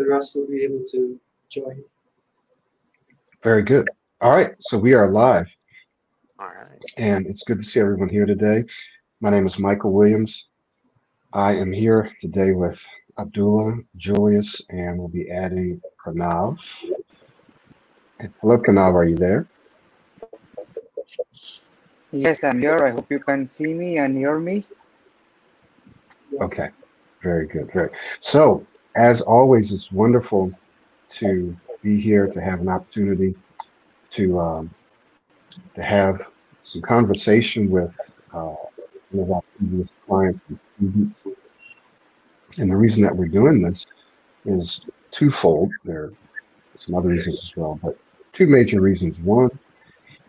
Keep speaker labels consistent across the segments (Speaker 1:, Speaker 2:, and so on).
Speaker 1: the rest will be able to join.
Speaker 2: Very good. All right, so we are live.
Speaker 3: All right.
Speaker 2: And it's good to see everyone here today. My name is Michael Williams. I am here today with Abdullah, Julius, and we'll be adding Pranav. Hello, Pranav, are you there?
Speaker 4: Yes, I'm here. I hope you can see me and hear me.
Speaker 1: Yes.
Speaker 2: Okay, very good. Very. So, as always, it's wonderful to be here to have an opportunity to um, to have some conversation with uh, one of our previous clients and students. And the reason that we're doing this is twofold. There are some other reasons as well, but two major reasons. One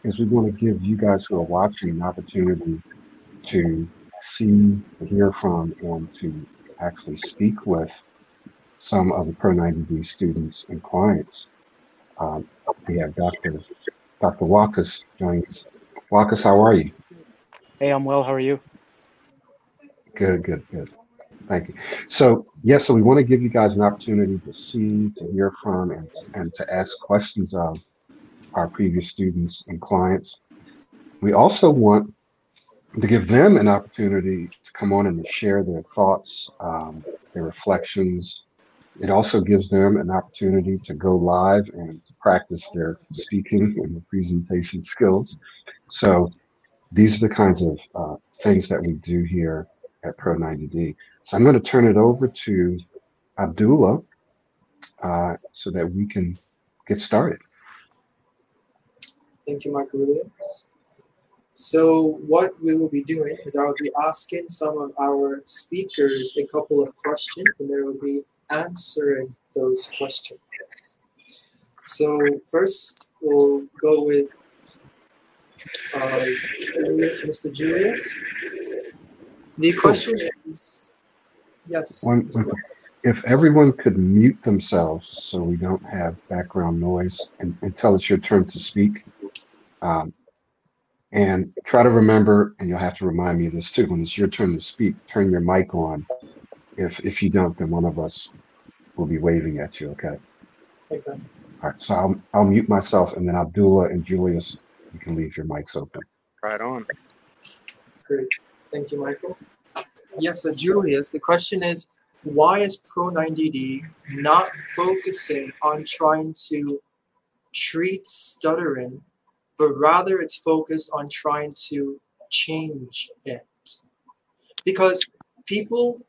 Speaker 2: is we want to give you guys who are watching an opportunity to see, to hear from, and to actually speak with some of the Pro 90D students and clients. Um, we have Dr. Dr. Wakas joining us. Wakas, how are you?
Speaker 5: Hey, I'm well. How are you?
Speaker 2: Good, good, good. Thank you. So, yes, so we want to give you guys an opportunity to see, to hear from, and, and to ask questions of our previous students and clients. We also want to give them an opportunity to come on and to share their thoughts, um, their reflections. It also gives them an opportunity to go live and to practice their speaking and their presentation skills. So these are the kinds of uh, things that we do here at Pro 90D. So I'm going to turn it over to Abdullah uh, so that we can get started.
Speaker 1: Thank you, Michael Williams. So what we will be doing is I will be asking some of our speakers a couple of questions and there will be answering those questions. So first we'll go with uh, Julius, Mr. Julius. The question is, yes.
Speaker 2: One, one, if everyone could mute themselves so we don't have background noise and, until it's your turn to speak. Um, and try to remember, and you'll have to remind me of this too, when it's your turn to speak, turn your mic on. If if you don't, then one of us will be waving at you, okay?
Speaker 1: Okay.
Speaker 2: All right, so I'll, I'll mute myself and then Abdullah and Julius, you can leave your mics open.
Speaker 3: Right on.
Speaker 1: Great. Thank you, Michael. Yes, so Julius, the question is why is Pro 90D not focusing on trying to treat stuttering, but rather it's focused on trying to change it? Because people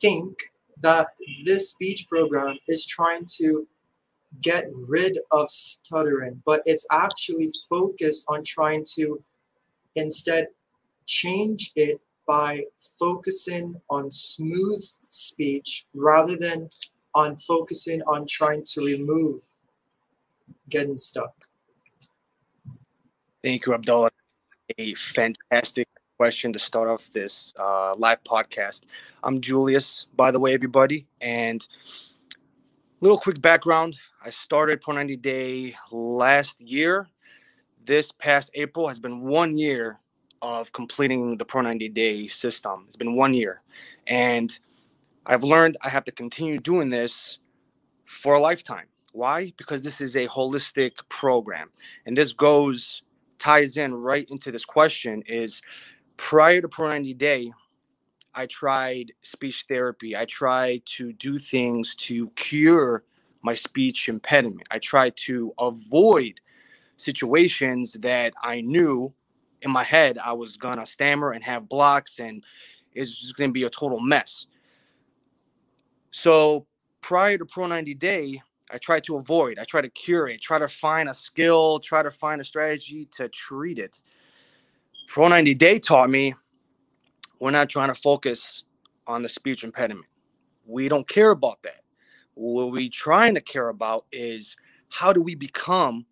Speaker 1: think that this speech program is trying to get rid of stuttering, but it's actually focused on trying to instead change it by focusing on smooth speech rather than on focusing on trying to remove getting stuck.
Speaker 3: Thank you, Abdullah. A fantastic question to start off this uh, live podcast. I'm Julius, by the way, everybody. And little quick background I started Pro 90 Day last year. This past April has been one year of completing the Pro 90 Day system. It's been one year. And I've learned I have to continue doing this for a lifetime. Why? Because this is a holistic program. And this goes, ties in right into this question is prior to Pro 90 Day, I tried speech therapy. I tried to do things to cure my speech impediment. I tried to avoid situations that I knew in my head I was gonna stammer and have blocks and it's just gonna be a total mess. So prior to Pro 90 Day, I tried to avoid, I tried to cure it, try to find a skill, try to find a strategy to treat it. Pro 90 Day taught me we're not trying to focus on the speech impediment. We don't care about that. What we're trying to care about is how do we become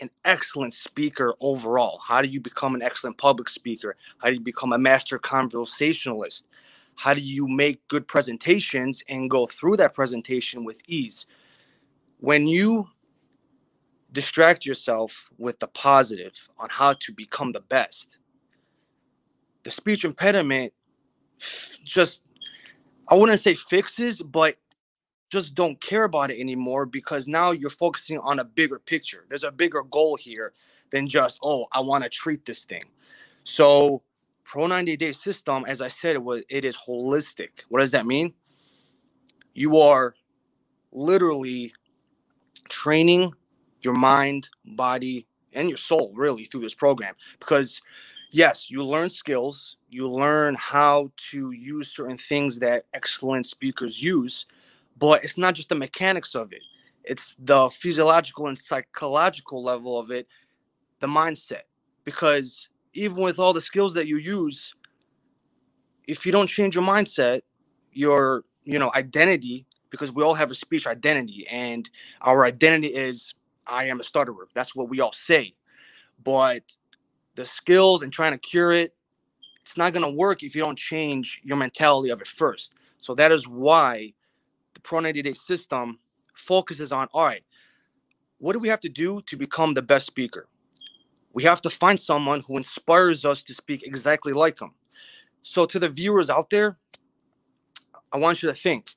Speaker 3: an excellent speaker overall? How do you become an excellent public speaker? How do you become a master conversationalist? How do you make good presentations and go through that presentation with ease? When you distract yourself with the positive on how to become the best, the speech impediment just, I wouldn't say fixes, but just don't care about it anymore because now you're focusing on a bigger picture. There's a bigger goal here than just, oh, I want to treat this thing. So Pro 90 day system, as I said, it was it is holistic. What does that mean? You are literally training your mind, body, and your soul really through this program because yes, you learn skills, you learn how to use certain things that excellent speakers use, but it's not just the mechanics of it. It's the physiological and psychological level of it, the mindset. Because even with all the skills that you use, if you don't change your mindset, your you know identity, because we all have a speech identity, and our identity is I am a stutterer. That's what we all say. But the skills and trying to cure it, it's not going to work if you don't change your mentality of it first. So that is why the Pro 90 Day system focuses on all right, what do we have to do to become the best speaker? We have to find someone who inspires us to speak exactly like them. So, to the viewers out there, I want you to think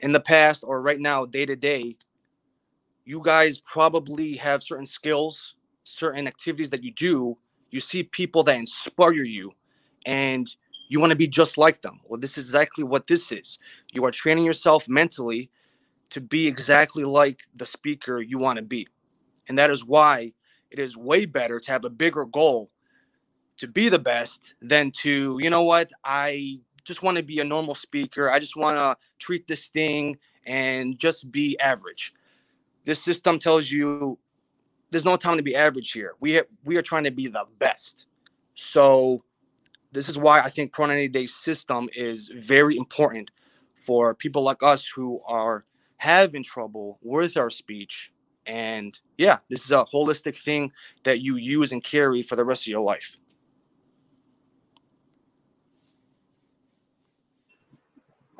Speaker 3: in the past or right now, day to day, you guys probably have certain skills certain activities that you do, you see people that inspire you and you want to be just like them. Well, this is exactly what this is. You are training yourself mentally to be exactly like the speaker you want to be. And that is why it is way better to have a bigger goal to be the best than to, you know what, I just want to be a normal speaker. I just want to treat this thing and just be average. This system tells you there's no time to be average here. We we are trying to be the best. So this is why I think Pro 90 Day system is very important for people like us who are having trouble with our speech. And yeah, this is a holistic thing that you use and carry for the rest of your life.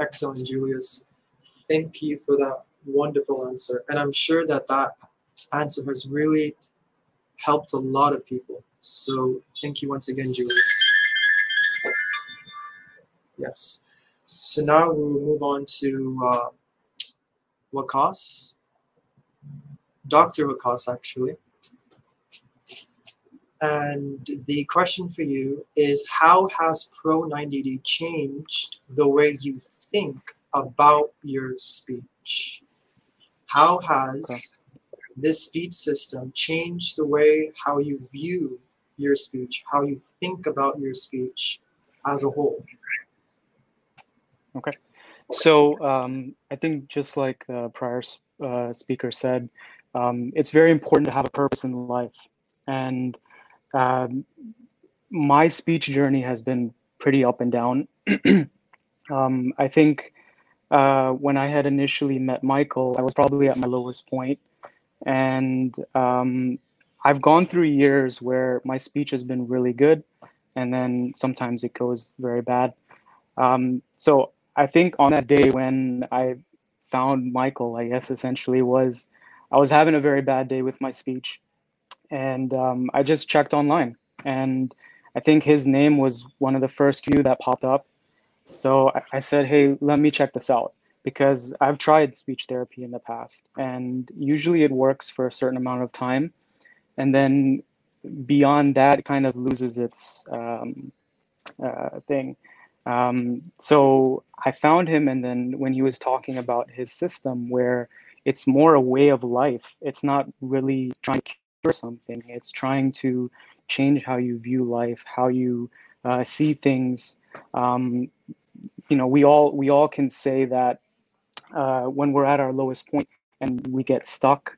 Speaker 1: Excellent, Julius. Thank you for that wonderful answer. And I'm sure that that answer has really helped a lot of people. So thank you once again, Julius. Yes. So now we'll move on to uh, Wakas, Dr. Wakas, actually. And the question for you is how has Pro 90D changed the way you think about your speech? How has this speech system change the way how you view your speech, how you think about your speech as a whole?
Speaker 5: Okay. So um, I think just like the prior uh, speaker said, um, it's very important to have a purpose in life. And um, my speech journey has been pretty up and down. Um, I think uh, when I had initially met Michael, I was probably at my lowest point and um, I've gone through years where my speech has been really good, and then sometimes it goes very bad. Um, so I think on that day when I found Michael, I guess essentially was I was having a very bad day with my speech, and um, I just checked online, and I think his name was one of the first few that popped up. So I, I said, "Hey, let me check this out." Because I've tried speech therapy in the past, and usually it works for a certain amount of time, and then beyond that, it kind of loses its um, uh, thing. Um, so I found him, and then when he was talking about his system, where it's more a way of life, it's not really trying to cure something, it's trying to change how you view life, how you uh, see things. Um, you know, we all we all can say that uh, when we're at our lowest point and we get stuck,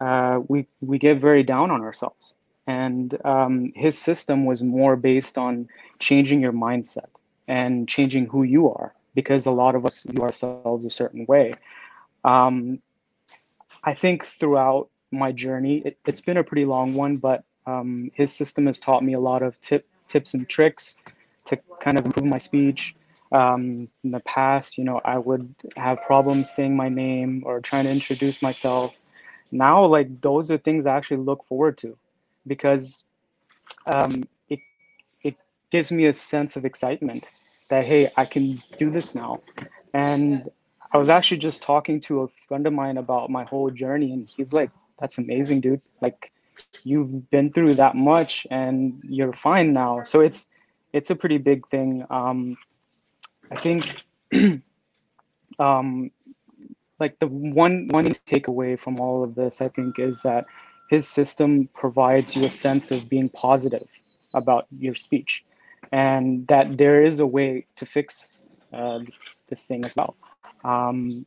Speaker 5: uh, we we get very down on ourselves. And um, his system was more based on changing your mindset and changing who you are, because a lot of us view ourselves a certain way. Um, I think throughout my journey, it, has been a pretty long one, but um, his system has taught me a lot of tip, tips and tricks to kind of improve my speech, um, in the past, you know, I would have problems saying my name or trying to introduce myself. Now, like those are things I actually look forward to because um, it it gives me a sense of excitement that hey, I can do this now, and I was actually just talking to a friend of mine about my whole journey, and he's like, "That's amazing, dude. Like, you've been through that much, and you're fine now." So it's it's a pretty big thing. Um, I think, um, like the one one takeaway from all of this, I think, is that his system provides you a sense of being positive about your speech, and that there is a way to fix uh, this thing as well. Um,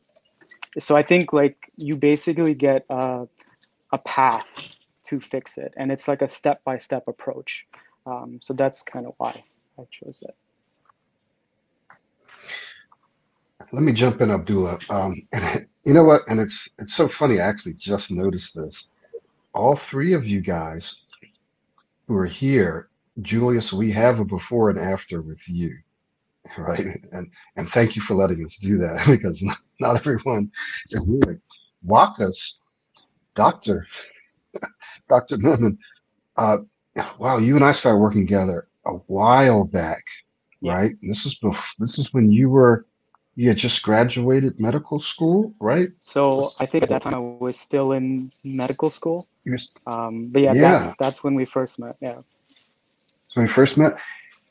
Speaker 5: so I think like you basically get a, a path to fix it, and it's like a step by step approach. Um, so that's kind of why I chose that.
Speaker 2: Let me jump in, Abdullah. Um, and you know what? And it's it's so funny. I actually just noticed this. All three of you guys who are here, Julius, we have a before and after with you. right? And and thank you for letting us do that because not, not everyone is willing. Wakas, Doctor, Doctor Memon, uh, wow, you and I started working together a while back,
Speaker 5: Yeah.
Speaker 2: right? This is bef- this is when you were you had just graduated medical school, right?
Speaker 5: So I think at that time I was still in medical school.
Speaker 2: You were, s-
Speaker 5: Um, but yeah,
Speaker 2: Yeah.
Speaker 5: that's that's when we first met. Yeah.
Speaker 2: when we first met,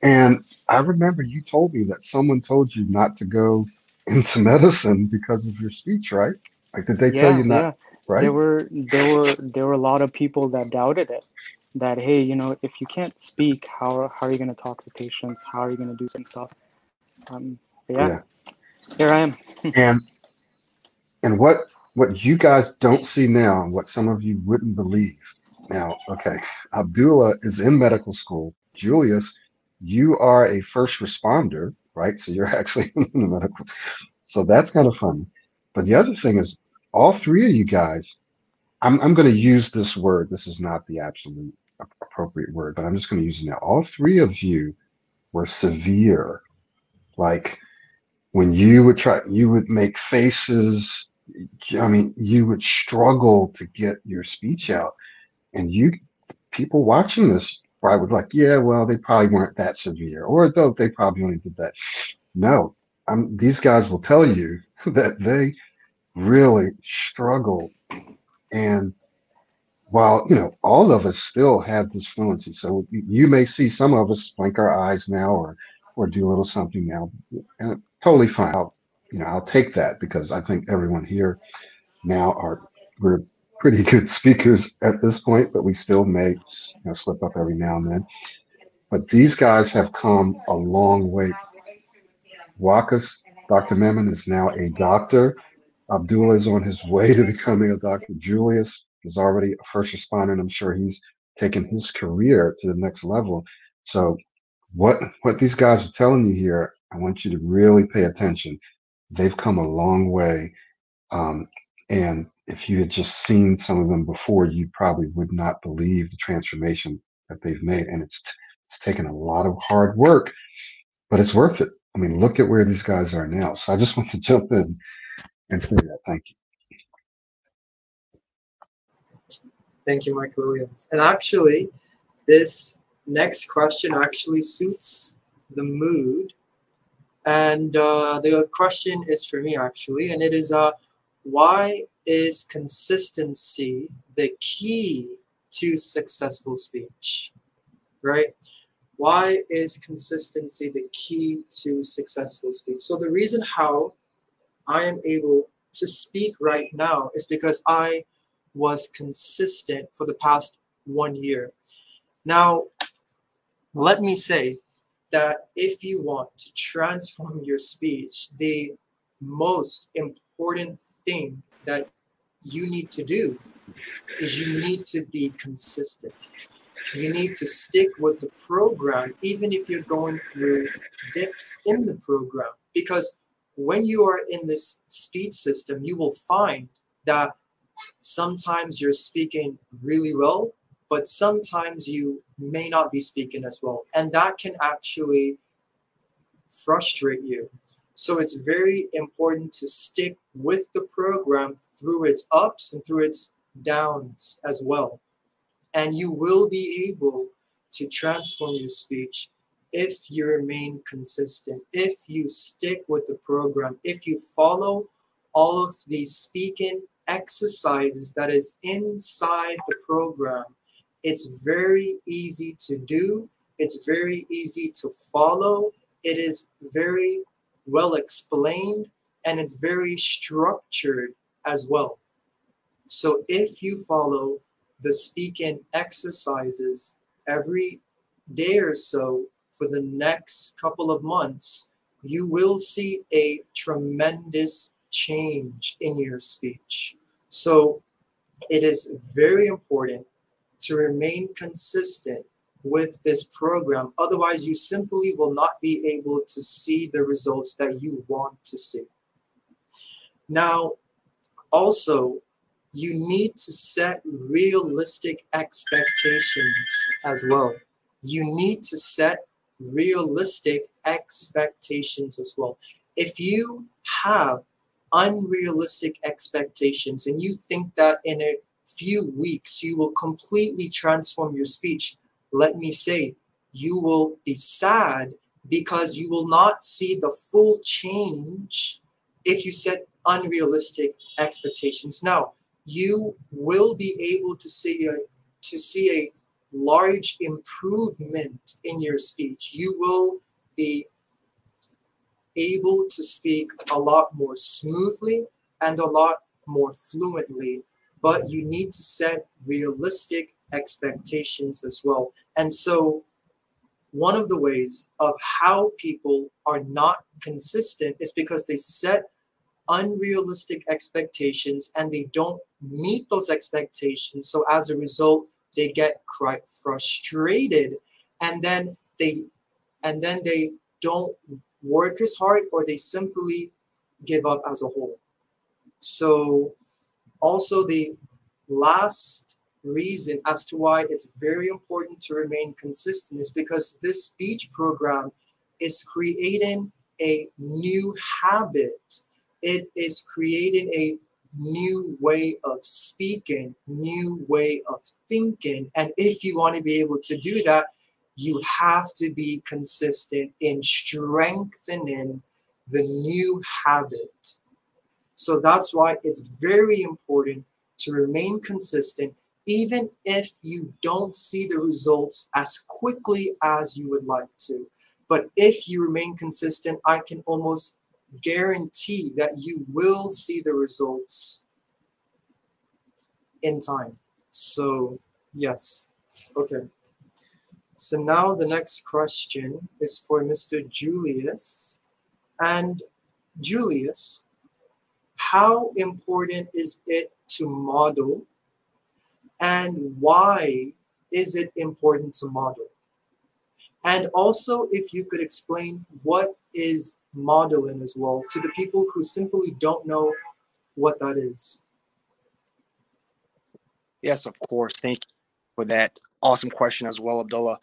Speaker 2: and I remember you told me that someone told you not to go into medicine because of your speech, right? Like, did they tell you not?
Speaker 5: yeah.
Speaker 2: Right?
Speaker 5: There were there were there were a lot of people that doubted it. That hey, you know, if you can't speak, how how are you going to talk to patients? How are you going to do some stuff? Um, yeah,
Speaker 2: Yeah.
Speaker 5: Here I am.
Speaker 2: and and what what you guys don't see now what some of you wouldn't believe. Now okay abdullah is in medical school. Julius you are a first responder right? So you're actually in the medical so that's kind of fun but the other thing is all three of you guys i'm, I'm going to use this word. This is not the absolute appropriate word but i'm just going to use it now. All three of you were severe like when you would try you would make faces i mean you would struggle to get your speech out. And you people watching this probably would like yeah well they probably weren't that severe or though they probably only did that. No um, these guys will tell you that they really struggle and while you know all of us still have this fluency so you may see some of us blink our eyes now or or do a little something now and totally fine. I'll, you know i'll take that because i think everyone here now are we're pretty good speakers at this point but we still may you know slip up every now and then. But these guys have come a long way. Wakas dr memon is now a doctor. Abdullah is on his way to becoming a doctor. Julius is already a first responder and i'm sure he's taken his career to the next level. So what what these guys are telling you here i want you to really pay attention. They've come a long way um, and if you had just seen some of them before you probably would not believe the transformation that they've made and it's it's taken a lot of hard work but it's worth it. I mean look at where these guys are now. So i just want to jump in and say that. Thank you.
Speaker 1: Thank you, Mike Williams. And actually, this next question actually suits the mood. And uh, the question is for me, actually, and it is uh, why is consistency the key to successful speech? Right? Why is consistency the key to successful speech? So, the reason how I am able to speak right now is because I was consistent for the past one year. Now, let me say that if you want to transform your speech, the most important thing that you need to do is you need to be consistent. You need to stick with the program, even if you're going through dips in the program. Because when you are in this speech system, you will find that sometimes you're speaking really well, but sometimes you may not be speaking as well. And that can actually frustrate you. So it's very important to stick with the program through its ups and through its downs as well. And you will be able to transform your speech if you remain consistent, if you stick with the program, if you follow all of the speaking exercises that is inside the program. It's very easy to do. It's very easy to follow. It is very well explained and it's very structured as well. So if you follow the speaking exercises every day or so for the next couple of months, you will see a tremendous change in your speech. So it is very important to remain consistent with this program. Otherwise, you simply will not be able to see the results that you want to see. Now, also, you need to set realistic expectations as well. You need to set realistic expectations as well. If you have unrealistic expectations and you think that in a few weeks you will completely transform your speech, let me say, you will be sad because you will not see the full change if you set unrealistic expectations. Now, you will be able to see a, to see a large improvement in your speech. You will be able to speak a lot more smoothly and a lot more fluently, but you need to set realistic expectations as well. And so, one of the ways of how people are not consistent is because they set unrealistic expectations and they don't meet those expectations. So, as a result, they get quite frustrated and then they and then they don't work as hard or they simply give up as a whole. So, also the last reason as to why it's very important to remain consistent is because this speech program is creating a new habit. It is creating a new way of speaking, new way of thinking. And if you want to be able to do that, you have to be consistent in strengthening the new habit. So that's why it's very important to remain consistent, even if you don't see the results as quickly as you would like to. But if you remain consistent, I can almost guarantee that you will see the results in time. So, yes. Okay. So now the next question is for Mr. Julius. And Julius, how important is it to model? And why is it important to model? And also, if you could explain what is modeling as well to the people who simply don't know what that is.
Speaker 3: Yes, of course. Thank you for that awesome question as well, Abdullah.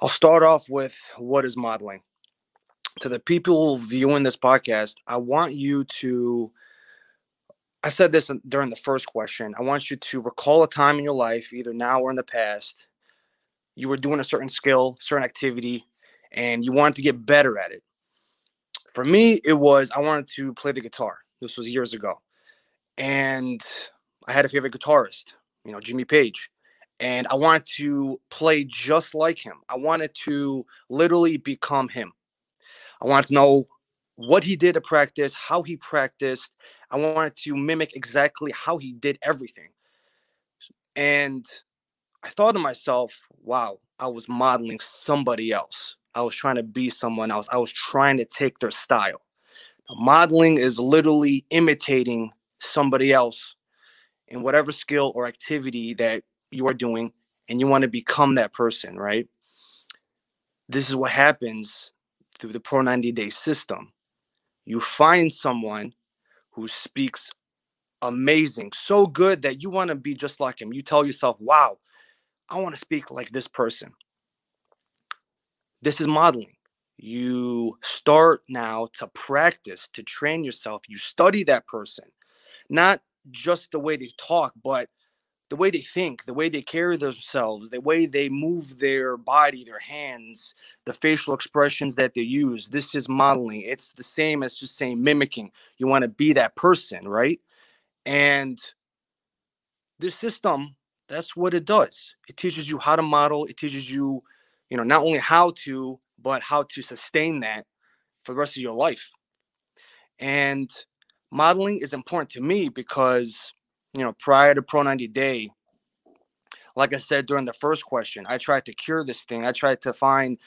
Speaker 3: I'll start off with what is modeling. To the people viewing this podcast, I want you to, I said this during the first question, I want you to recall a time in your life, either now or in the past, you were doing a certain skill, certain activity, and you wanted to get better at it. For me, it was I wanted to play the guitar. This was years ago. And I had a favorite guitarist, you know, Jimmy Page and I wanted to play just like him. I wanted to literally become him. I wanted to know what he did to practice, how he practiced. I wanted to mimic exactly how he did everything. And I thought to myself, wow, I was modeling somebody else. I was trying to be someone else. I was trying to take their style. Modeling is literally imitating somebody else in whatever skill or activity that you are doing and you want to become that person, right? This is what happens through the Pro 90 day system. You find someone who speaks amazing, so good that you want to be just like him. You tell yourself, wow, I want to speak like this person. This is modeling. You start now to practice, to train yourself. You study that person, not just the way they talk, but the way they think, the way they carry themselves, the way they move their body, their hands, the facial expressions that they use. This is modeling. It's the same as just saying mimicking. You want to be that person, right? And this system, that's what it does. It teaches you how to model. It teaches you, you know, not only how to, but how to sustain that for the rest of your life. And modeling is important to me because you know, prior to Pro 90 Day, like I said during the first question, I tried to cure this thing. I tried to find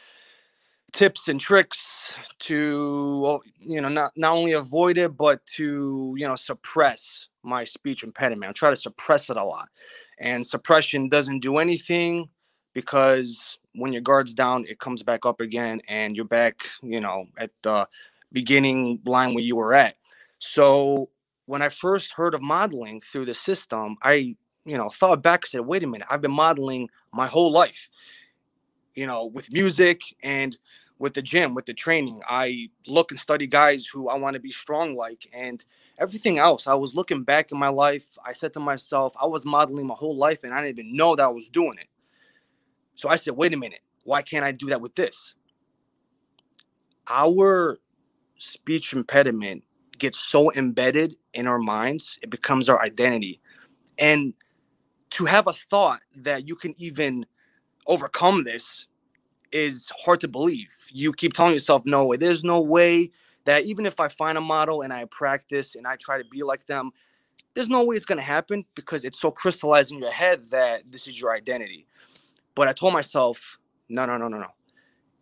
Speaker 3: tips and tricks to you know not not only avoid it but to you know suppress my speech impediment. I try to suppress it a lot. And suppression doesn't do anything because when your guard's down, it comes back up again and you're back, you know, at the beginning line where you were at. So when I first heard of modeling through the system, I, you know, thought back and said, wait a minute, I've been modeling my whole life, you know, with music and with the gym, with the training. I look and study guys who I want to be strong like and everything else. I was looking back in my life. I said to myself, I was modeling my whole life and I didn't even know that I was doing it. So I said, wait a minute, why can't I do that with this? Our speech impediment gets so embedded in our minds, it becomes our identity. And to have a thought that you can even overcome this is hard to believe. You keep telling yourself, no way, there's no way that even if I find a model and I practice and I try to be like them, there's no way it's going to happen because it's so crystallized in your head that this is your identity. But I told myself, no, no, no, no, no.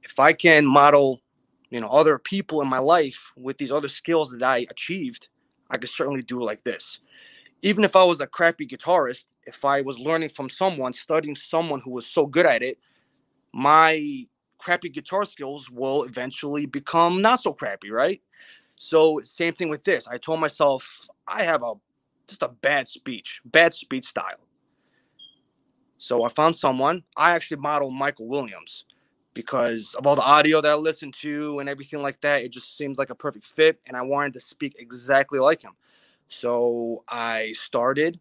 Speaker 3: If I can model you know other people in my life with these other skills that I achieved, I could certainly do like this. Even if I was a crappy guitarist, if I was learning from someone, studying someone who was so good at it, my crappy guitar skills will eventually become not so crappy, right? So same thing with this. I told myself I have a just a bad speech, bad speech style. So I found someone. I actually modeled Michael Williams because of all the audio that I listened to and everything like that. It just seems like a perfect fit, and I wanted to speak exactly like him. So I started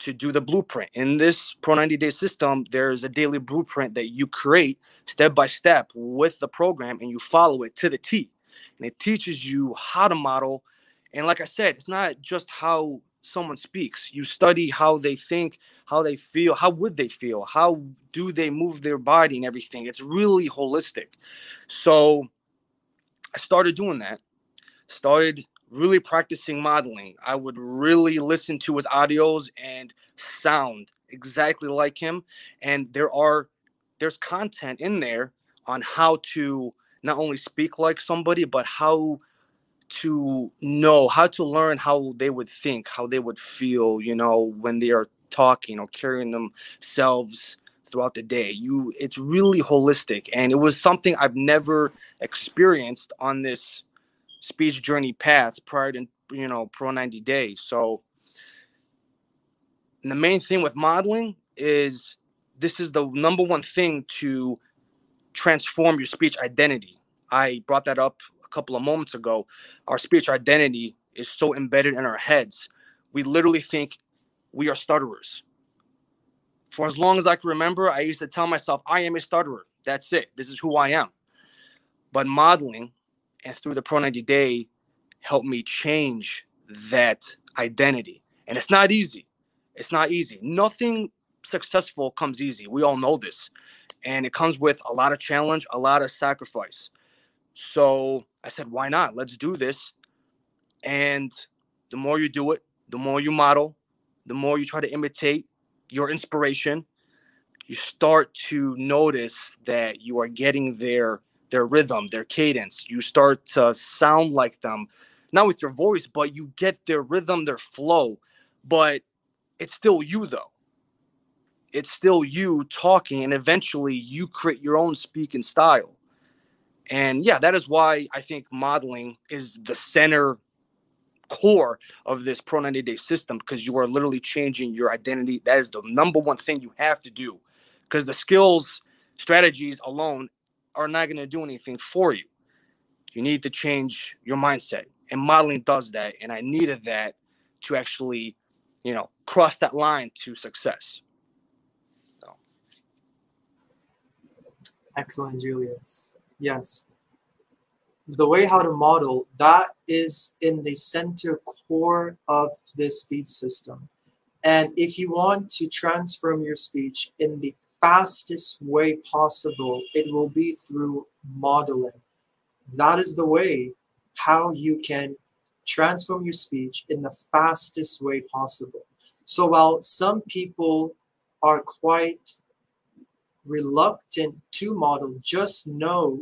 Speaker 3: to do the blueprint. In this Pro 90 Day system, there's a daily blueprint that you create step by step with the program, and you follow it to the T. And it teaches you how to model. And like I said, it's not just how someone speaks. You study how they think, how they feel, how would they feel, how do they move their body and everything. It's really holistic. So I started doing that. Started really practicing modeling. I would really listen to his audios and sound exactly like him. And there are there's content in there on how to not only speak like somebody, but how to know how to learn how they would think how they would feel you know when they are talking or carrying themselves throughout the day. You it's really holistic and it was something i've never experienced on this speech journey path prior to you know pro 90 days so the main thing with modeling is this is the number one thing to transform your speech identity. I brought that up couple of moments ago, our spiritual identity is so embedded in our heads. We literally think we are stutterers. For as long as I can remember, I used to tell myself, I am a stutterer. That's it. This is who I am. But modeling and through the Pro 90 Day helped me change that identity. And it's not easy. It's not easy. Nothing successful comes easy. We all know this. And it comes with a lot of challenge, a lot of sacrifice. So I said, why not? Let's do this. And the more you do it, the more you model, the more you try to imitate your inspiration, you start to notice that you are getting their their rhythm, their cadence. You start to sound like them, not with your voice, but you get their rhythm, their flow. But it's still you though. It's still you talking, and eventually you create your own speaking style. And yeah, that is why I think modeling is the center core of this Pro 90 Day system because you are literally changing your identity. That is the number one thing you have to do because the skills, strategies alone are not going to do anything for you. You need to change your mindset, and modeling does that. And I needed that to actually, you know, cross that line to success. So.
Speaker 1: Excellent, Julius. Yes. The way how to model, that is in the center core of this speech system. And if you want to transform your speech in the fastest way possible, it will be through modeling. That is the way how you can transform your speech in the fastest way possible. So while some people are quite reluctant to model, just know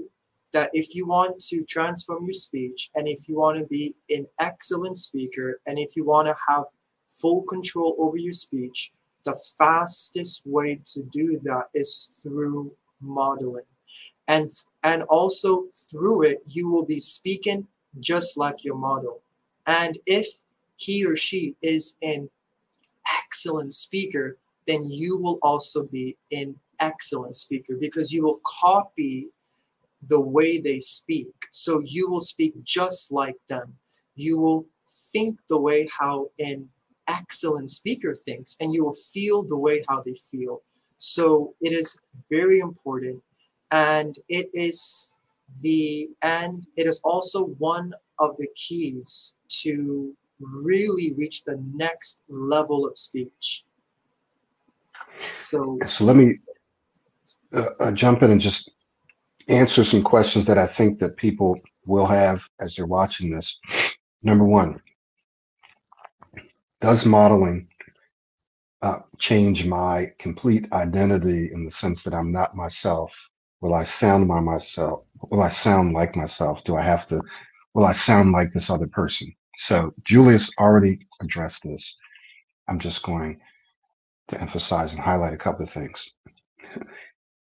Speaker 1: that if you want to transform your speech and if you want to be an excellent speaker and if you want to have full control over your speech, the fastest way to do that is through modeling. And and also through it you will be speaking just like your model. And if he or she is an excellent speaker, then you will also be an excellent speaker because you will copy the way they speak. So you will speak just like them. You will think the way how an excellent speaker thinks, and you will feel the way how they feel. So it is very important, and it is the and it is also one of the keys to really reach the next level of speech. So,
Speaker 2: so let me uh, uh, jump in and just answer some questions that I think that people will have as they're watching this. Number one, does modeling uh, change my complete identity in the sense that I'm not myself? Will I sound my myself? Will I sound like myself? Do I have to? Will I sound like this other person? So Julius already addressed this. I'm just going to emphasize and highlight a couple of things.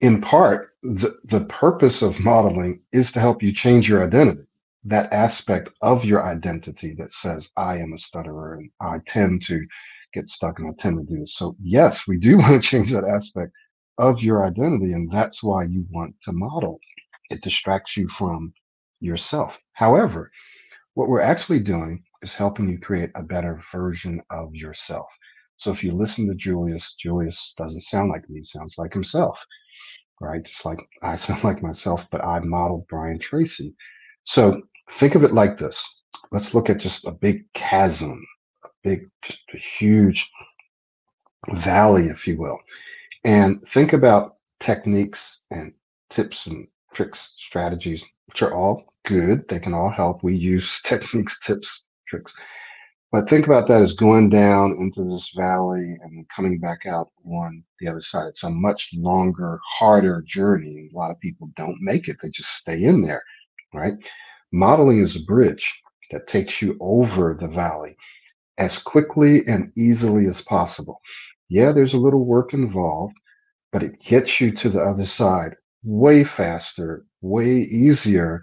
Speaker 2: In part, the, the purpose of modeling is to help you change your identity, that aspect of your identity that says, I am a stutterer and I tend to get stuck and I tend to do this. So, yes, we do want to change that aspect of your identity, and that's why you want to model. It distracts you from yourself. However, what we're actually doing is helping you create a better version of yourself. So if you listen to Julius, Julius doesn't sound like me, he sounds like himself, right? Just like I sound like myself, but I modeled Brian Tracy. So think of it like this. Let's look at just a big chasm, a big, a huge valley, if you will. And think about techniques and tips and tricks, strategies, which are all good. They can all help. We use techniques, tips, tricks. But think about that as going down into this valley and coming back out on the other side. It's a much longer, harder journey. A lot of people don't make it. They just stay in there, right? Modeling is a bridge that takes you over the valley as quickly and easily as possible. Yeah, there's a little work involved, but it gets you to the other side way faster, way easier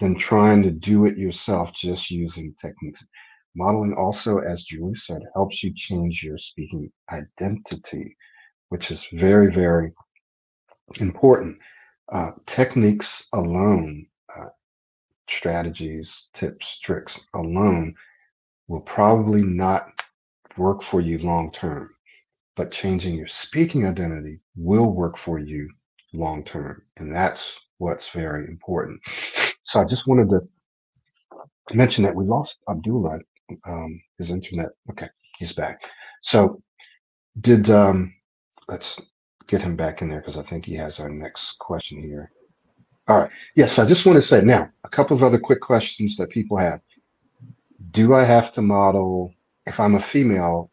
Speaker 2: than trying to do it yourself just using techniques. Modeling also, as Julius said, helps you change your speaking identity, which is very, very important. Uh, techniques alone, uh, strategies, tips, tricks alone will probably not work for you long term, but changing your speaking identity will work for you long term. And that's what's very important. So I just wanted to mention that we lost Abdullah, um, his internet. Okay, he's back. So did, um, let's get him back in there because I think he has our next question here. All right. Yes, I just want to say now a couple of other quick questions that people have. Do I have to model if I'm a female?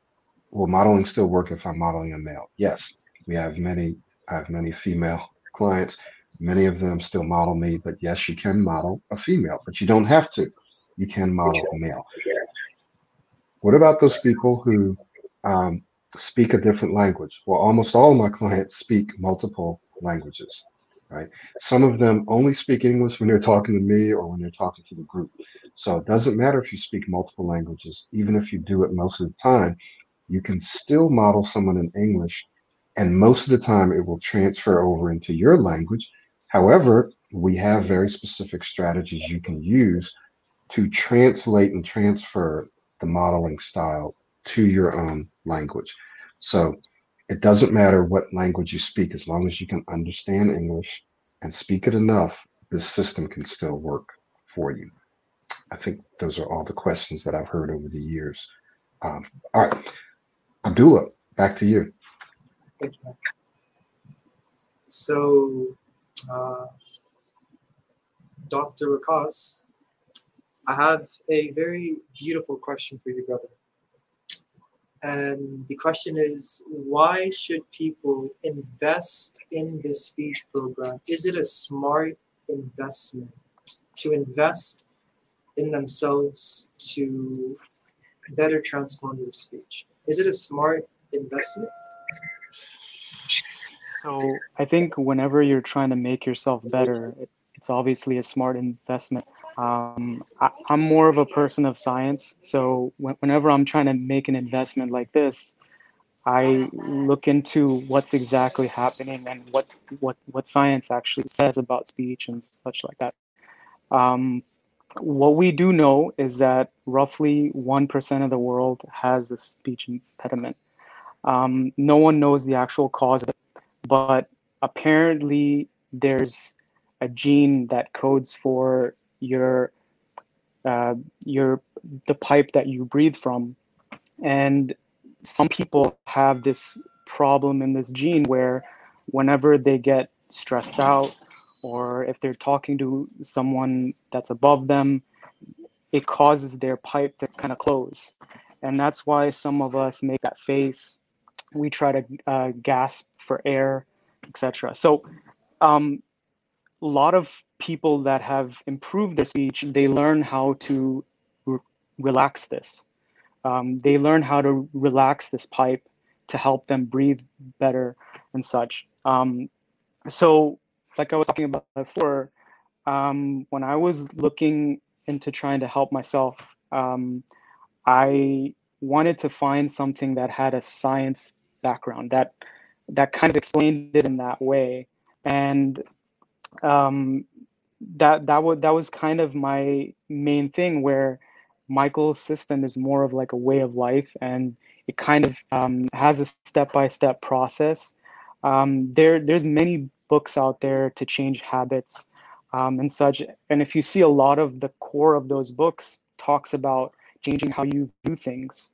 Speaker 2: Will modeling still work if I'm modeling a male? Yes, we have many. I have many female clients. Many of them still model me, but yes, you can model a female, but you don't have to. You can model a male. What about those people who um, speak a different language? Well, almost all of my clients speak multiple languages, right? Some of them only speak English when they're talking to me or when they're talking to the group. So it doesn't matter if you speak multiple languages, even if you do it most of the time, you can still model someone in English. And most of the time, it will transfer over into your language However, we have very specific strategies you can use to translate and transfer the modeling style to your own language. So it doesn't matter what language you speak, as long as you can understand English and speak it enough, this system can still work for you. I think those are all the questions that I've heard over the years. Um, all right, Abdullah, back to you.
Speaker 1: Thank you. So, uh, Dr. Wakas, I have a very beautiful question for you, brother. And the question is why should people invest in this speech program? Is it a smart investment to invest in themselves to better transform their speech? Is it a smart investment?
Speaker 5: So I think whenever you're trying to make yourself better, it's obviously a smart investment. Um, I, am more of a person of science, so whenever I'm trying to make an investment like this, I look into what's exactly happening and what what what science actually says about speech and such like that. Um, what we do know is that roughly one percent of the world has a speech impediment. Um, no one knows the actual cause of it, but apparently there's a gene that codes for your uh, your the pipe that you breathe from. And some people have this problem in this gene where whenever they get stressed out or if they're talking to someone that's above them it causes their pipe to kind of close. And that's why some of us make that face. We try to uh, gasp for air etc so um, a lot of people that have improved their speech, they learn how to re- relax this. Um, they learn how to relax this pipe to help them breathe better and such. Um, so, like I was talking about before, um, when I was looking into trying to help myself, um, I wanted to find something that had a science background that that kind of explained it in that way. And um, that that was that was kind of my main thing where Michael's system is more of like a way of life and it kind of um, has a step-by-step process. Um, there there's many books out there to change habits um, and such. And if you see a lot of the core of those books talks about changing how you do things.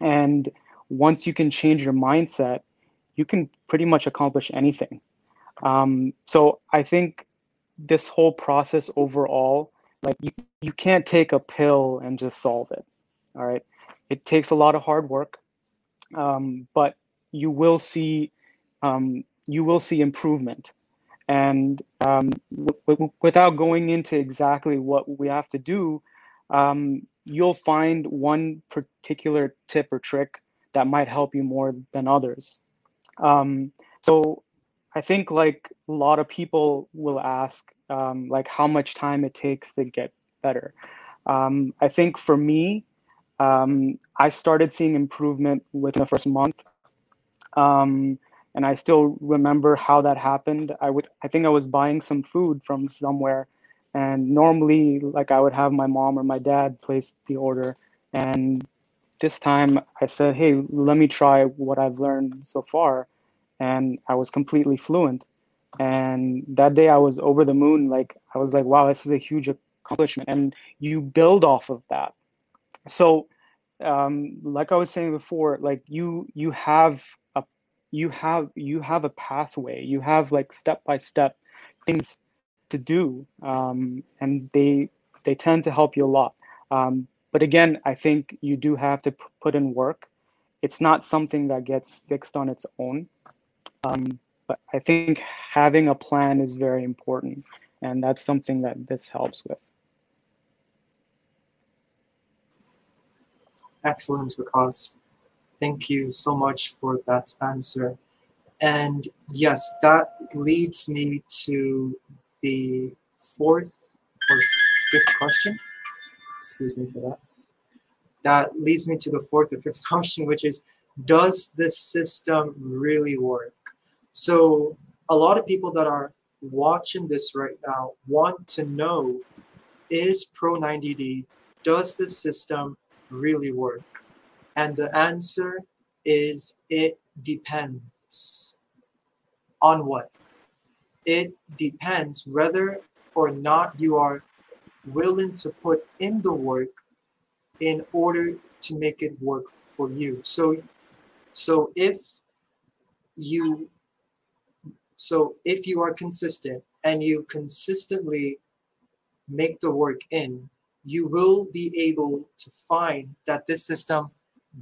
Speaker 5: And once you can change your mindset, you can pretty much accomplish anything. Um, so I think this whole process overall, like you, you can't take a pill and just solve it. All right. It takes a lot of hard work, um, but you will see um, you will see improvement. And um, without going into exactly what we have to do, um, you'll find one particular tip or trick that might help you more than others. Um, so I think like a lot of people will ask um, like how much time it takes to get better. Um, I think for me, um, I started seeing improvement within the first month. Um, and I still remember how that happened. I would, I think I was buying some food from somewhere, and normally, like I would have my mom or my dad place the order. And this time, I said, "Hey, let me try what I've learned so far." And I was completely fluent. And that day I was over the moon. Like I was like, wow, this is a huge accomplishment. And you build off of that. So um, like I was saying before, like you you have a you have you have a pathway. You have like step by step things to do, um, and they they tend to help you a lot. Um, but again, I think you do have to p- put in work. It's not something that gets fixed on its own. Um, but I think having a plan is very important, and that's something that this helps with.
Speaker 1: Excellent, Wakas. Thank you so much for that answer. And yes, that leads me to the fourth or fifth question. Excuse me for that. That leads me to the fourth or fifth question, which is Does this system really work? So a lot of people that are watching this right now want to know is Pro 90D, does this system really work? And the answer is it depends. On what? It depends whether or not you are willing to put in the work in order to make it work for you. So so if you so if you are consistent and you consistently make the work in, you will be able to find that this system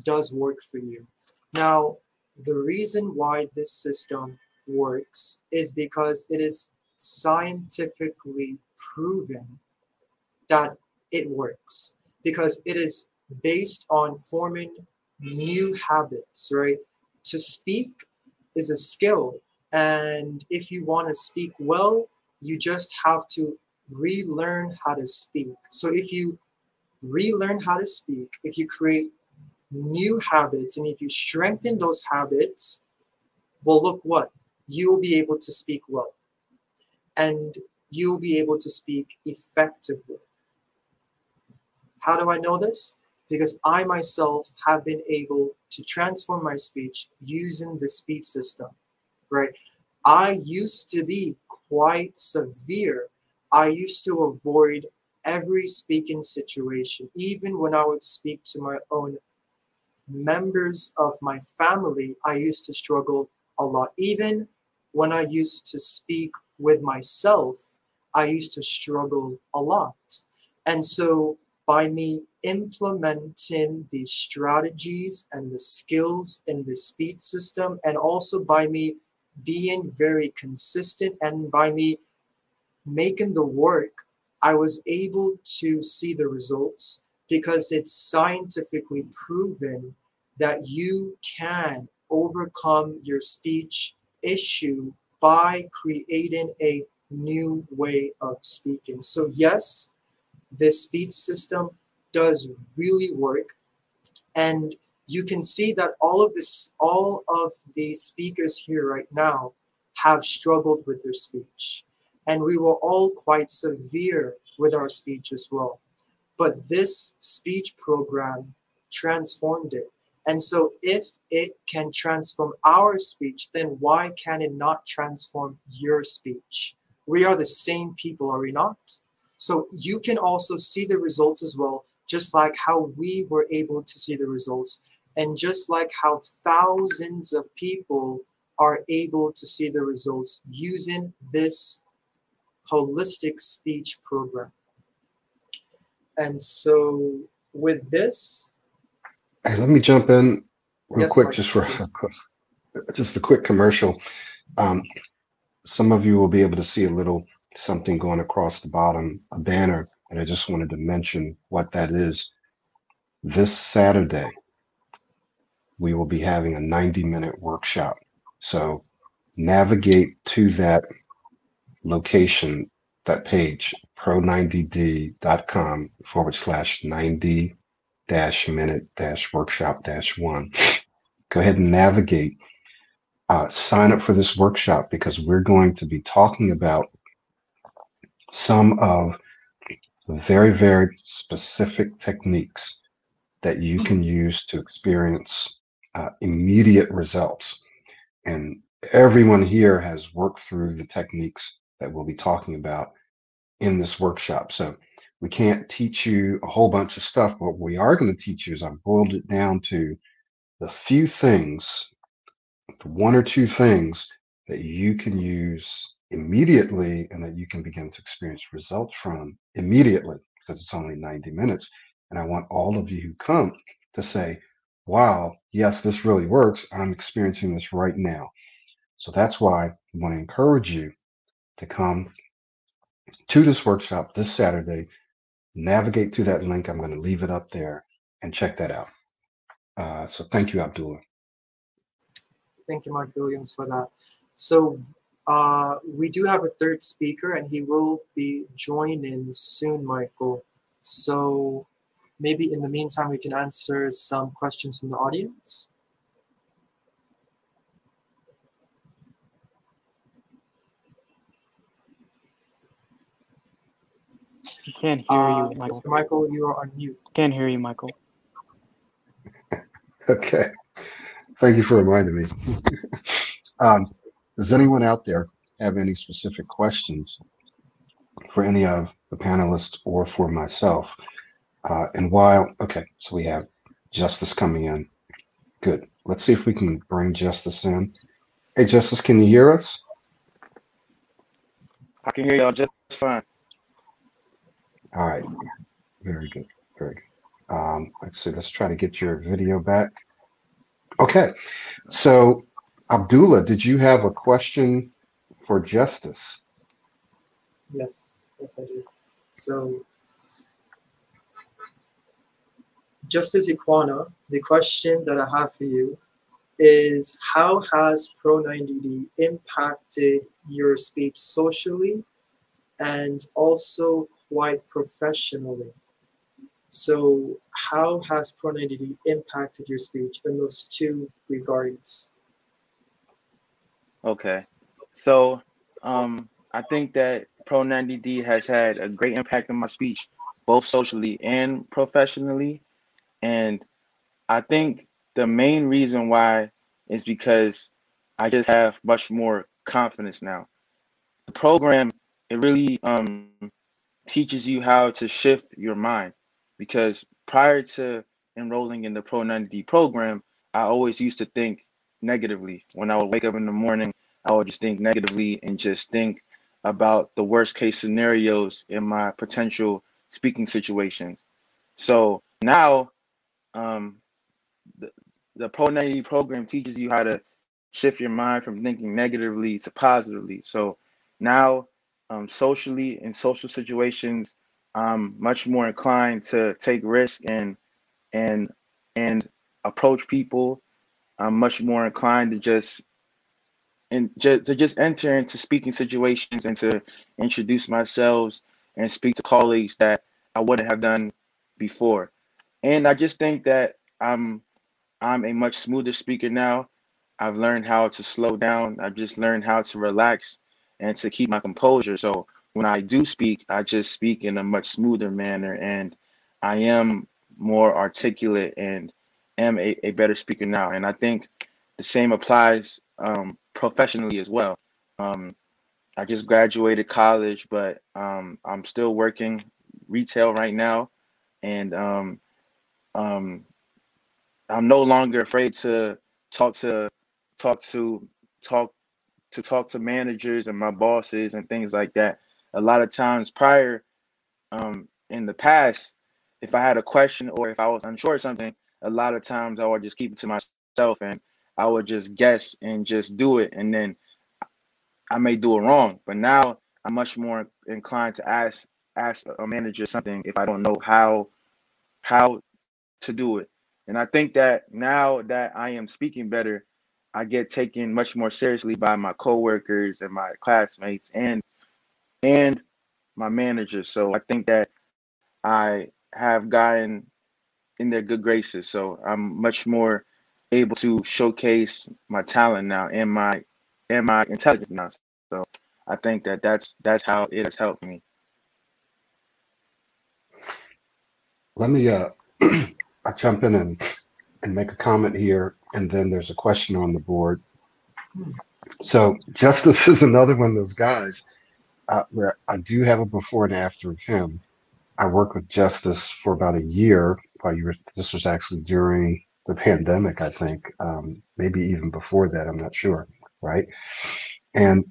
Speaker 1: does work for you. Now, the reason why this system works is because it is scientifically proven that it works because it is based on forming new habits, right? To speak is a skill. And if you want to speak well, you just have to relearn how to speak. So if you relearn how to speak, if you create new habits and if you strengthen those habits, well, look what? You will be able to speak well. And you'll be able to speak effectively. How do I know this? Because I myself have been able to transform my speech using the speech system, right? I used to be quite severe. I used to avoid every speaking situation, even when I would speak to my own members of my family, I used to struggle a lot. Even when I used to speak with myself, I used to struggle a lot. And so by me implementing the strategies and the skills in the speech system, and also by me being very consistent and by me making the work, I was able to see the results because it's scientifically proven that you can overcome your speech issue by creating a new way of speaking. So, yes, this speech system does really work. And you can see that all of this, all of the speakers here right now have struggled with their speech. And we were all quite severe with our speech as well. But this speech program transformed it. And so, if it can transform our speech, then why can it not transform your speech? We are the same people, are we not? So, you can also see the results as well, just like how we were able to see the results, and just like how thousands of people are able to see the results using this holistic speech program. And so, with this,
Speaker 2: Hey, let me jump in real
Speaker 1: Yes,
Speaker 2: quick, just for just a quick commercial. Um, some of you will be able to see a little something going across the bottom, a banner, and I just wanted to mention what that is. This Saturday, we will be having a 90 minute workshop. So navigate to that location, that page, pro90d.com forward slash 90 dash minute dash workshop dash one. Go ahead and navigate. Uh, sign up for this workshop because we're going to be talking about some of the very, very specific techniques that you can use to experience uh, immediate results. And everyone here has worked through the techniques that we'll be talking about in this workshop. So we can't teach you a whole bunch of stuff. But what we are going to teach you is I've boiled it down to the few things, the one or two things that you can use immediately and that you can begin to experience results from immediately because it's only 90 minutes. And I want all of you who come to say, wow, yes, this really works. I'm experiencing this right now. So that's why I want to encourage you to come to this workshop this Saturday. Navigate to that link. I'm going to leave it up there and check that out. Uh, so thank you, Abdullah.
Speaker 1: Thank you, Mark Williams, for that. So uh, we do have a third speaker, and he will be joining soon, Michael. So maybe in the meantime, we can answer some questions from the audience.
Speaker 5: I can't hear
Speaker 1: Uh,
Speaker 5: you, Michael.
Speaker 1: Mr. Michael, you are on mute.
Speaker 5: Can't hear you, Michael.
Speaker 2: Okay. Thank you for reminding me. um, does anyone out there have any specific questions for any of the panelists or for myself? Uh, and while, okay, so we have Justice coming in. Good. Let's see if we can bring Justice in. Hey, Justice, can you hear us?
Speaker 6: I can hear y'all just fine.
Speaker 2: All right. Very good. Very good. Um, let's see. Let's try to get your video back. Okay. So, Abdullah, did you have a question for Justice?
Speaker 1: Yes, yes, I do. So, Justice Equana, the question that I have for you is how has Pro 90D impacted your speech socially and also quite professionally? So, how has Pro 90D impacted your speech in those two regards?
Speaker 6: Okay. So, um, I think that Pro 90D has had a great impact on my speech, both socially and professionally. And I think the main reason why is because I just have much more confidence now. The program, it really um, teaches you how to shift your mind because prior to enrolling in the Pro 90D program, I always used to think negatively. When I would wake up in the morning, I would just think negatively and just think about the worst case scenarios in my potential speaking situations. So now um, the, the Pro 90 program teaches you how to shift your mind from thinking negatively to positively. So now, um, socially in social situations, I'm much more inclined to take risk and and and approach people. I'm much more inclined to just and just to just enter into speaking situations and to introduce myself and speak to colleagues that I wouldn't have done before. And I just think that I'm I'm a much smoother speaker now. I've learned how to slow down. I've just learned how to relax and to keep my composure. So when I do speak, I just speak in a much smoother manner and I am more articulate and am a, a better speaker now. And I think the same applies um, professionally as well. Um, I just graduated college, but um, I'm still working retail right now. And um, I'm no longer afraid to talk to talk to talk to talk to managers and my bosses and things like that. A lot of times prior um, in the past, if I had a question or if I was unsure of something, a lot of times I would just keep it to myself and I would just guess and just do it, and then I may do it wrong. But now I'm much more inclined to ask ask a manager something if I don't know how how to do it. And I think that now that I am speaking better, I get taken much more seriously by my coworkers and my classmates and and my managers. So I think that I have gotten in their good graces. So I'm much more able to showcase my talent now and my and my intelligence now. So I think that that's that's how it has helped me.
Speaker 2: Let me uh, I jump in and and make a comment here, and then there's a question on the board. So Justice is another one of those guys uh, where I do have a before and after of him. I worked with Justice for about a year while you were. This was actually during the pandemic, I think, um, maybe even before that. I'm not sure, right? And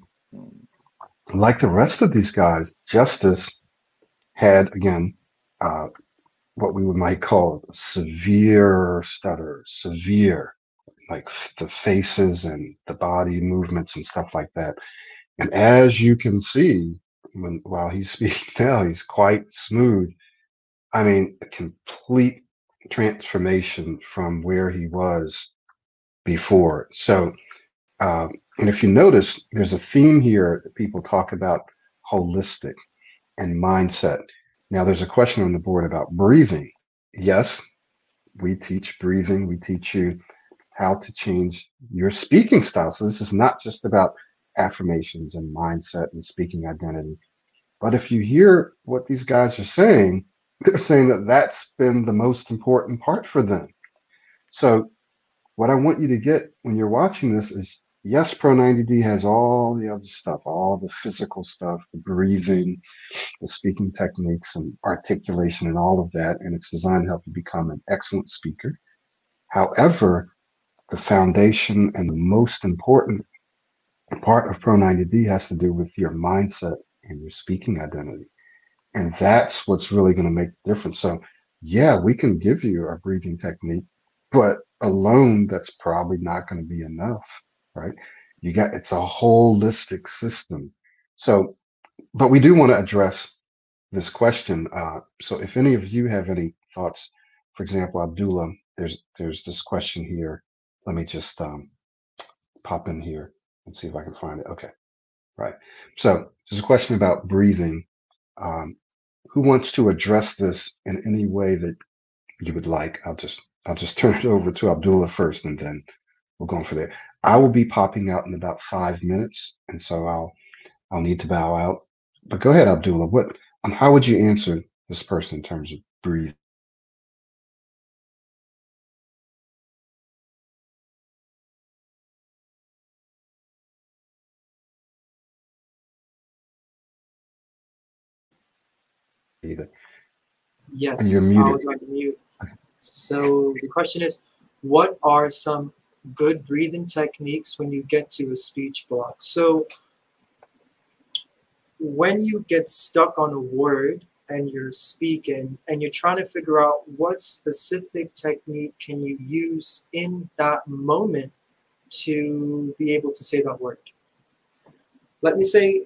Speaker 2: like the rest of these guys, Justice had again uh, what we might call severe stutter, severe, like the faces and the body movements and stuff like that. And as you can see, when while he's speaking now, he's quite smooth. I mean, a complete transformation from where he was before. So, um, and if you notice, there's a theme here that people talk about holistic and mindset. Now, there's a question on the board about breathing. Yes, we teach breathing. We teach you how to change your speaking style. So, this is not just about affirmations and mindset and speaking identity. But if you hear what these guys are saying, they're saying that that's been the most important part for them. So what I want you to get when you're watching this is yes, Pro 90D has all the other stuff, all the physical stuff, the breathing, the speaking techniques and articulation and all of that. And it's designed to help you become an excellent speaker. However, the foundation and the most important part of Pro 90D has to do with your mindset and your speaking identity. And that's what's really going to make the difference. So, yeah, we can give you a breathing technique, but alone, that's probably not going to be enough right? You got it's a holistic system. So, but we do want to address this question. Uh, so, if any of you have any thoughts, for example, Abdullah, there's there's this question here. Let me just um, pop in here and see if I can find it. Okay, right. So, there's a question about breathing. Um, who wants to address this in any way that you would like? I'll just I'll just turn it over to Abdullah first, and then we'll go on for there. I will be popping out in about five minutes, and so I'll I'll need to bow out. But go ahead, Abdullah. What? Um, how would you answer this person in terms of breathing? Either.
Speaker 1: Yes, I was on mute. So the question is, what are some good breathing techniques when you get to a speech block? So when you get stuck on a word and you're speaking and you're trying to figure out what specific technique can you use in that moment to be able to say that word. Let me say,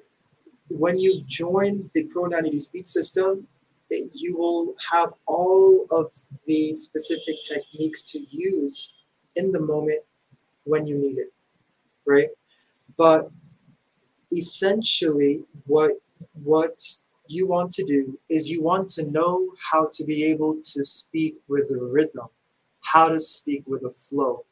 Speaker 1: when you join the Pro 90 speech system, you will have all of the specific techniques to use in the moment when you need it, right? But essentially, what what you want to do is you want to know how to be able to speak with a rhythm, how to speak with a flow.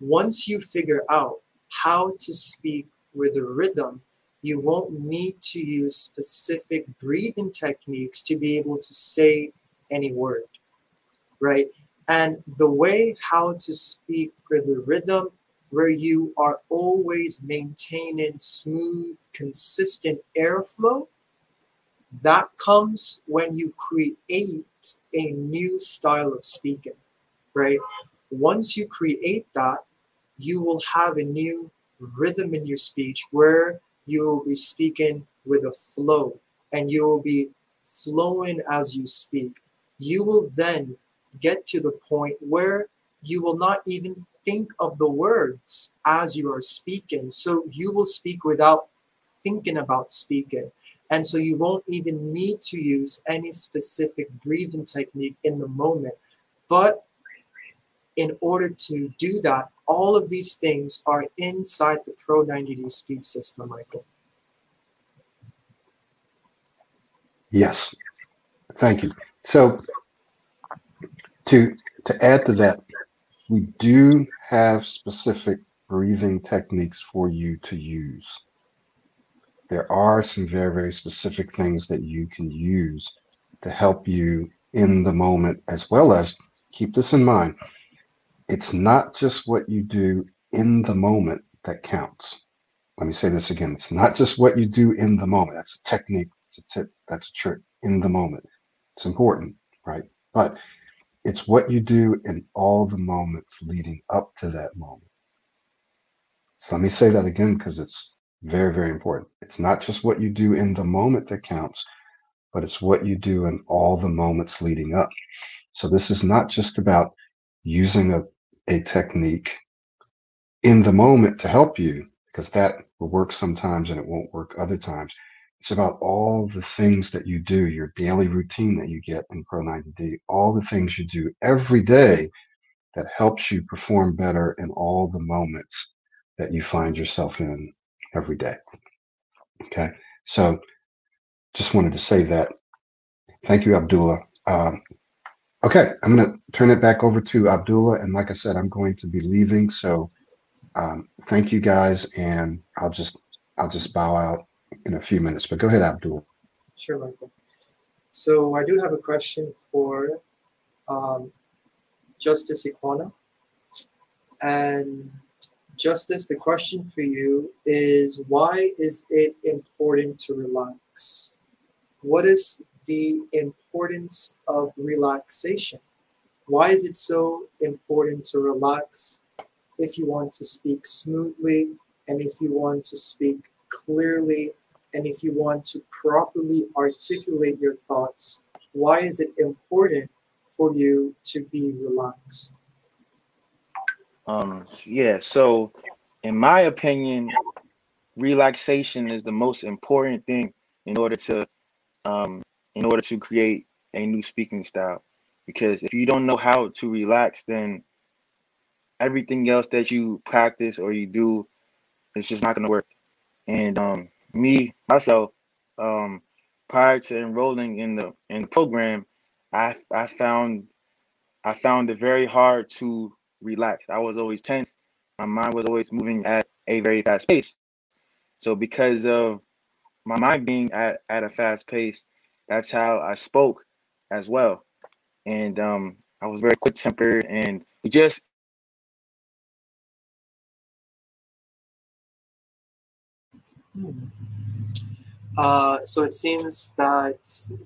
Speaker 1: Once you figure out how to speak with a rhythm, you won't need to use specific breathing techniques to be able to say any word, right? And the way how to speak with a rhythm where you are always maintaining smooth, consistent airflow, that comes when you create a new style of speaking, right? Once you create that, you will have a new rhythm in your speech where you will be speaking with a flow and you will be flowing as you speak. You will then get to the point where you will not even think of the words as you are speaking. So you will speak without thinking about speaking. And so you won't even need to use any specific breathing technique in the moment. But in order to do that, all of these things are inside the Pro 90D speech system, Michael.
Speaker 2: Yes. Thank you. So to to add to that, we do have specific breathing techniques for you to use. There are some very, very specific things that you can use to help you in the moment, as well as keep this in mind. It's not just what you do in the moment that counts. Let me say this again. It's not just what you do in the moment. That's a technique, it's a tip, that's a trick in the moment. It's important, right? But it's what you do in all the moments leading up to that moment. So let me say that again because it's very, very important. It's not just what you do in the moment that counts, but it's what you do in all the moments leading up. So this is not just about using a, a technique in the moment to help you, because that will work sometimes and it won't work other times. It's about all the things that you do, your daily routine that you get in Pro 90D, all the things you do every day that helps you perform better in all the moments that you find yourself in every day. Okay. So just wanted to say that. Thank you, Abdullah. Um, okay. I'm going to turn it back over to Abdullah. And like I said, I'm going to be leaving. So um, thank you guys. And I'll just, I'll just bow out in a few minutes, but go ahead, Abdul.
Speaker 1: Sure, Michael. So I do have a question for um, Justice Equana. And Justice, the question for you is why is it important to relax? What is the importance of relaxation? Why is it so important to relax if you want to speak smoothly and if you want to speak clearly and if you want to properly articulate your thoughts? Why is it important for you to be relaxed?
Speaker 6: Um, yeah, so in my opinion, relaxation is the most important thing in order to um, in order to create a new speaking style. Because if you don't know how to relax, then everything else that you practice or you do is just not gonna work. And um, me myself, um, prior to enrolling in the in the program, I I found I found it very hard to relax. I was always tense. My mind was always moving at a very fast pace. So because of my mind being at, at a fast pace, that's how I spoke as well. And um, I was very quick tempered and just
Speaker 1: Uh, so it seems that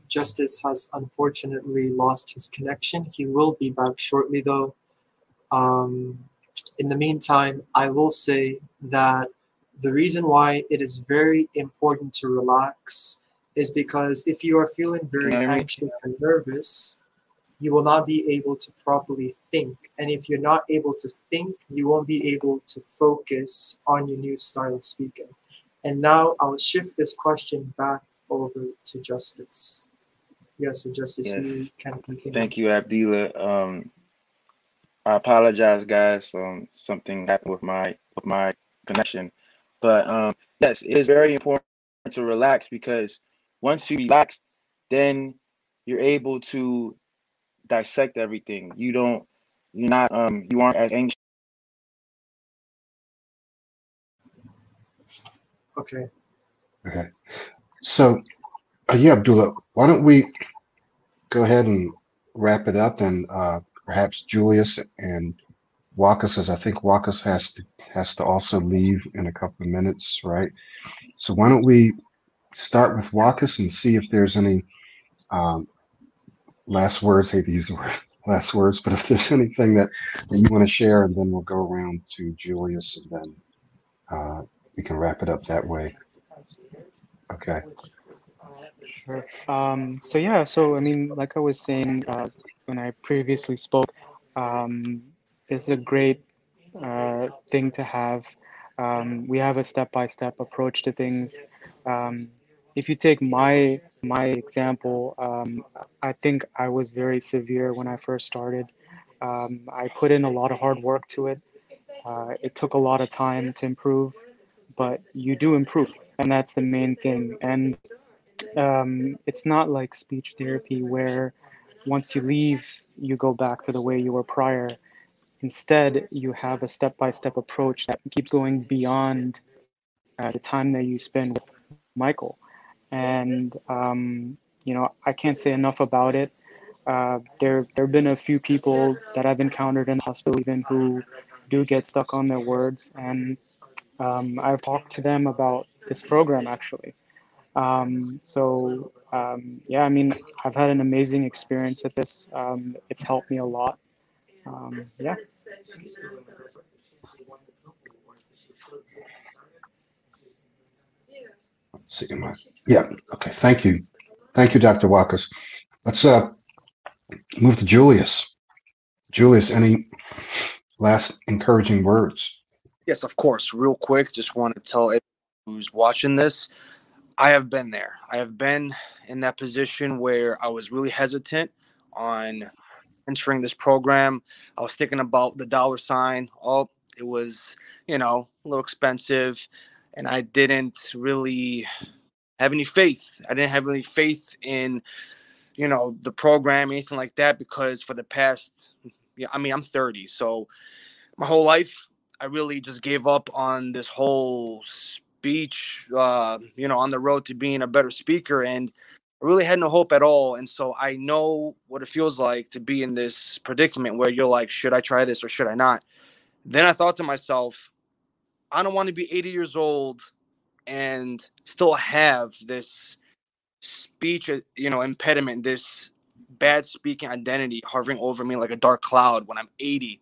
Speaker 1: Justice has unfortunately lost his connection. He will be back shortly, though. Um, in the meantime, I will say that the reason why it is very important to relax is because if you are feeling very anxious and nervous, you will not be able to properly think. And if you're not able to think, you won't be able to focus on your new style of speaking. And now I'll shift this question back over to Justice. Yes, Justice, yes. you can continue.
Speaker 6: Thank you, Abdullah. Um, I apologize, guys. Um, something happened with my with my connection, but um, yes, it is very important to relax because once you relax, then you're able to dissect everything. You don't, you're not, um, you aren't as anxious.
Speaker 1: Okay.
Speaker 2: Okay. So, uh, yeah, Abdullah, why don't we go ahead and wrap it up and uh, perhaps Julius and Wakas, as I think Wakas has to has to also leave in a couple of minutes, right? So why don't we start with Wakas and see if there's any um, last words. Hey, these word last words, but if there's anything that, that you want to share, and then we'll go around to Julius, and then uh, we can wrap it up that way. Okay.
Speaker 5: Sure. Um, so yeah, so I mean, like I was saying, uh, when I previously spoke, um, is a great uh, thing to have. Um, we have a step-by-step approach to things. Um, if you take my my example, um, I think I was very severe when I first started. Um, I put in a lot of hard work to it. Uh, it took a lot of time to improve, but you do improve, and that's the main thing. And um, it's not like speech therapy where once you leave, you go back to the way you were prior. Instead, you have a step by step approach that keeps going beyond uh, the time that you spend with Michael. And, um, you know, I can't say enough about it. Uh, there, there have been a few people that I've encountered in the hospital even who do get stuck on their words. And um, I've talked to them about this program actually. Um, so um, yeah, I mean, I've had an amazing experience with this. Um, it's helped me a lot. Um, yeah.
Speaker 2: See. Yeah. Okay. Thank you. Thank you, Dr. Wakas. Let's uh, move to Julius. Julius, any last encouraging words?
Speaker 3: Yes, of course. Real quick, just want to tell who's watching this I have been there. I have been in that position where I was really hesitant on entering this program. I was thinking about the dollar sign. Oh, it was, you know, a little expensive. And I didn't really have any faith. I didn't have any faith in, you know, the program, anything like that, because for the past, yeah, I mean, I'm 30. So my whole life, I really just gave up on this whole speech, uh, you know, on the road to being a better speaker, and I really had no hope at all. And so I know what it feels like to be in this predicament where you're like, should I try this or should I not? then I thought to myself, I don't want to be 80 years old and still have this speech, uh, you know, impediment, this bad speaking identity hovering over me like a dark cloud when I'm 80.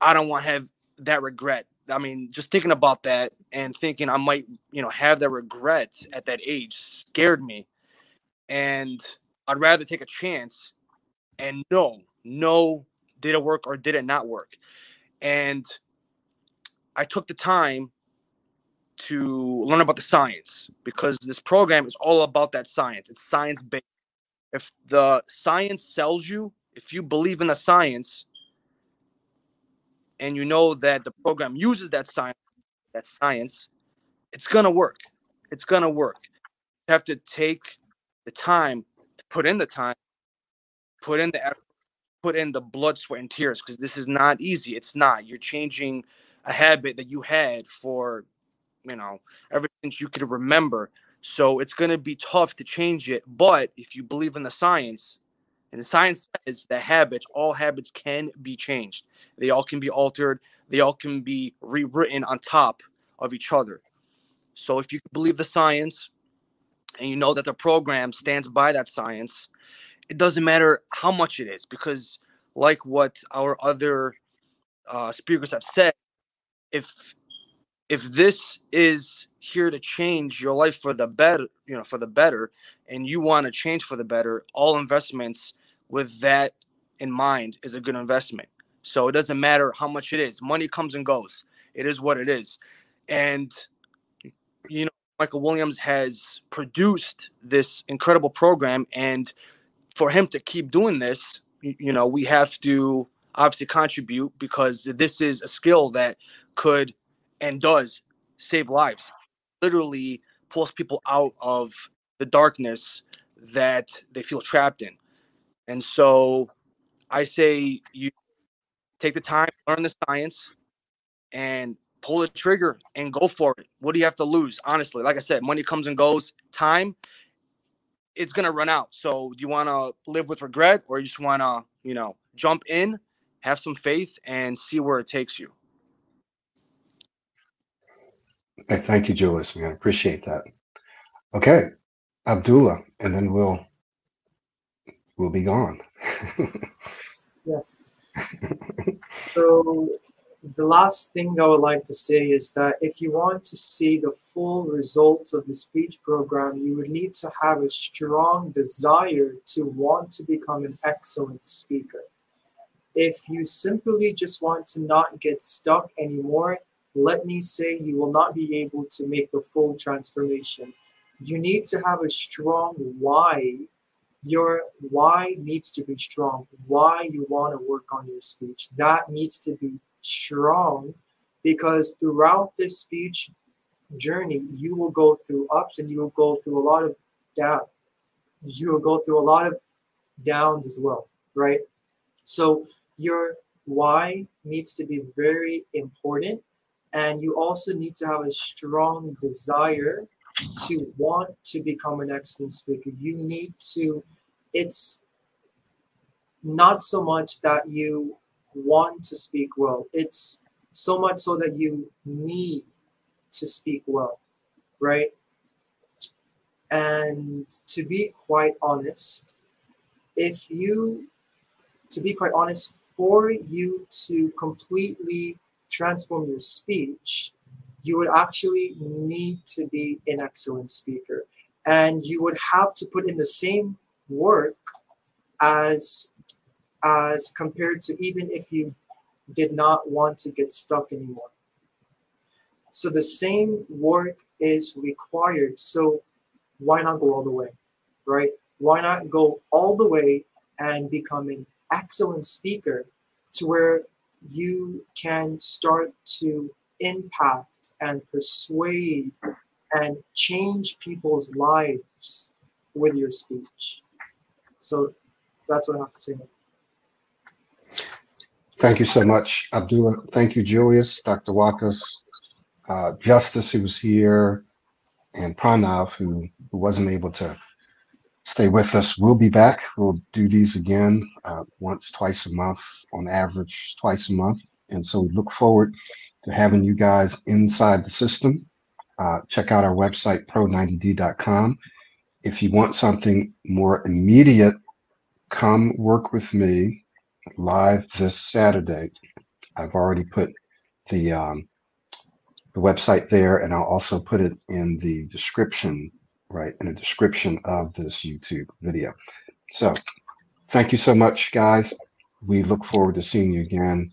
Speaker 3: I don't want to have that regret. I mean, just thinking about that and thinking I might, you know, have that regret at that age scared me. And I'd rather take a chance and know, know, did it work or did it not work? And I took the time to learn about the science because this program is all about that science. It's science based. If the science sells you, if you believe in the science and you know that the program uses that science, that science, it's gonna work. It's gonna work. You have to take the time to put in the time, put in the effort, put in the blood, sweat, and tears because this is not easy. It's not. You're changing a habit that you had for, you know, ever since you could remember. So it's to be tough to change it. But if you believe in the science, and the science says that habits, all habits can be changed. They all can be altered. They all can be rewritten on top of each other. So if you believe the science and you know that the program stands by that science, it doesn't matter how much it is because like what our other uh, speakers have said if if this is here to change your life for the better you know for the better and you want to change for the better all investments with that in mind is a good investment. So it doesn't matter how much it is. Money comes and goes. It is what it is. And you know michael williams has produced this incredible program and for him to keep doing this, you, know, we have to obviously contribute because this is a skill that could and does save lives. Literally pulls people out of the darkness that they feel trapped in. And so I say you take the time, learn the science, and pull the trigger and go for it. What do you have to lose? Honestly, like I said, money comes and goes. Time it's gonna run out. So do you want to live with regret, or you just want to, you know, jump in, have some faith, and see where it takes you?
Speaker 2: Thank you, Julius. Man, appreciate that. Okay, Abdullah, and then we'll we'll be gone.
Speaker 1: yes. So the last thing I would like to say is that if you want to see the full results of the speech program, you would need to have a strong desire to want to become an excellent speaker. If you simply just want to not get stuck anymore, let me say you will not be able to make the full transformation. You need to have a strong why. Your why needs to be strong. Why you want to work on your speech. That needs to be strong because throughout this speech journey, you will go through ups and you will go through a lot of down. You will go through a lot of downs as well, right? So your why needs to be very important. And you also need to have a strong desire to want to become an excellent speaker. You need to, it's not so much that you want to speak well. It's so much so that you need to speak well, right? And to be quite honest, if you, to be quite honest, for you to completely transform your speech, you would actually need to be an excellent speaker. And you would have to put in the same work as as compared to even if you did not want to get stuck anymore. So the same work is required. So why not go all the way, right? Why not go all the way and become an excellent speaker to where you can start to impact and persuade and change people's lives with your speech. So that's what I have to say.
Speaker 2: Thank you so much, Abdullah. Thank you, Julius, Dr. Wakas, uh, Justice, who was here, and Pranav, who, who wasn't able to stay with us. We'll be back. We'll do these again uh, once, twice a month, on average, twice a month. And so we look forward to having you guys inside the system. Uh, check out our website, pro90d.com. If you want something more immediate, come work with me live this Saturday. I've already put the um, the website there, and I'll also put it in the description, right, in the description of this YouTube video. So, thank you so much, guys. We look forward to seeing you again.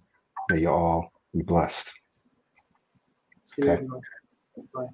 Speaker 2: May you all be blessed.
Speaker 1: See you everyone. Bye.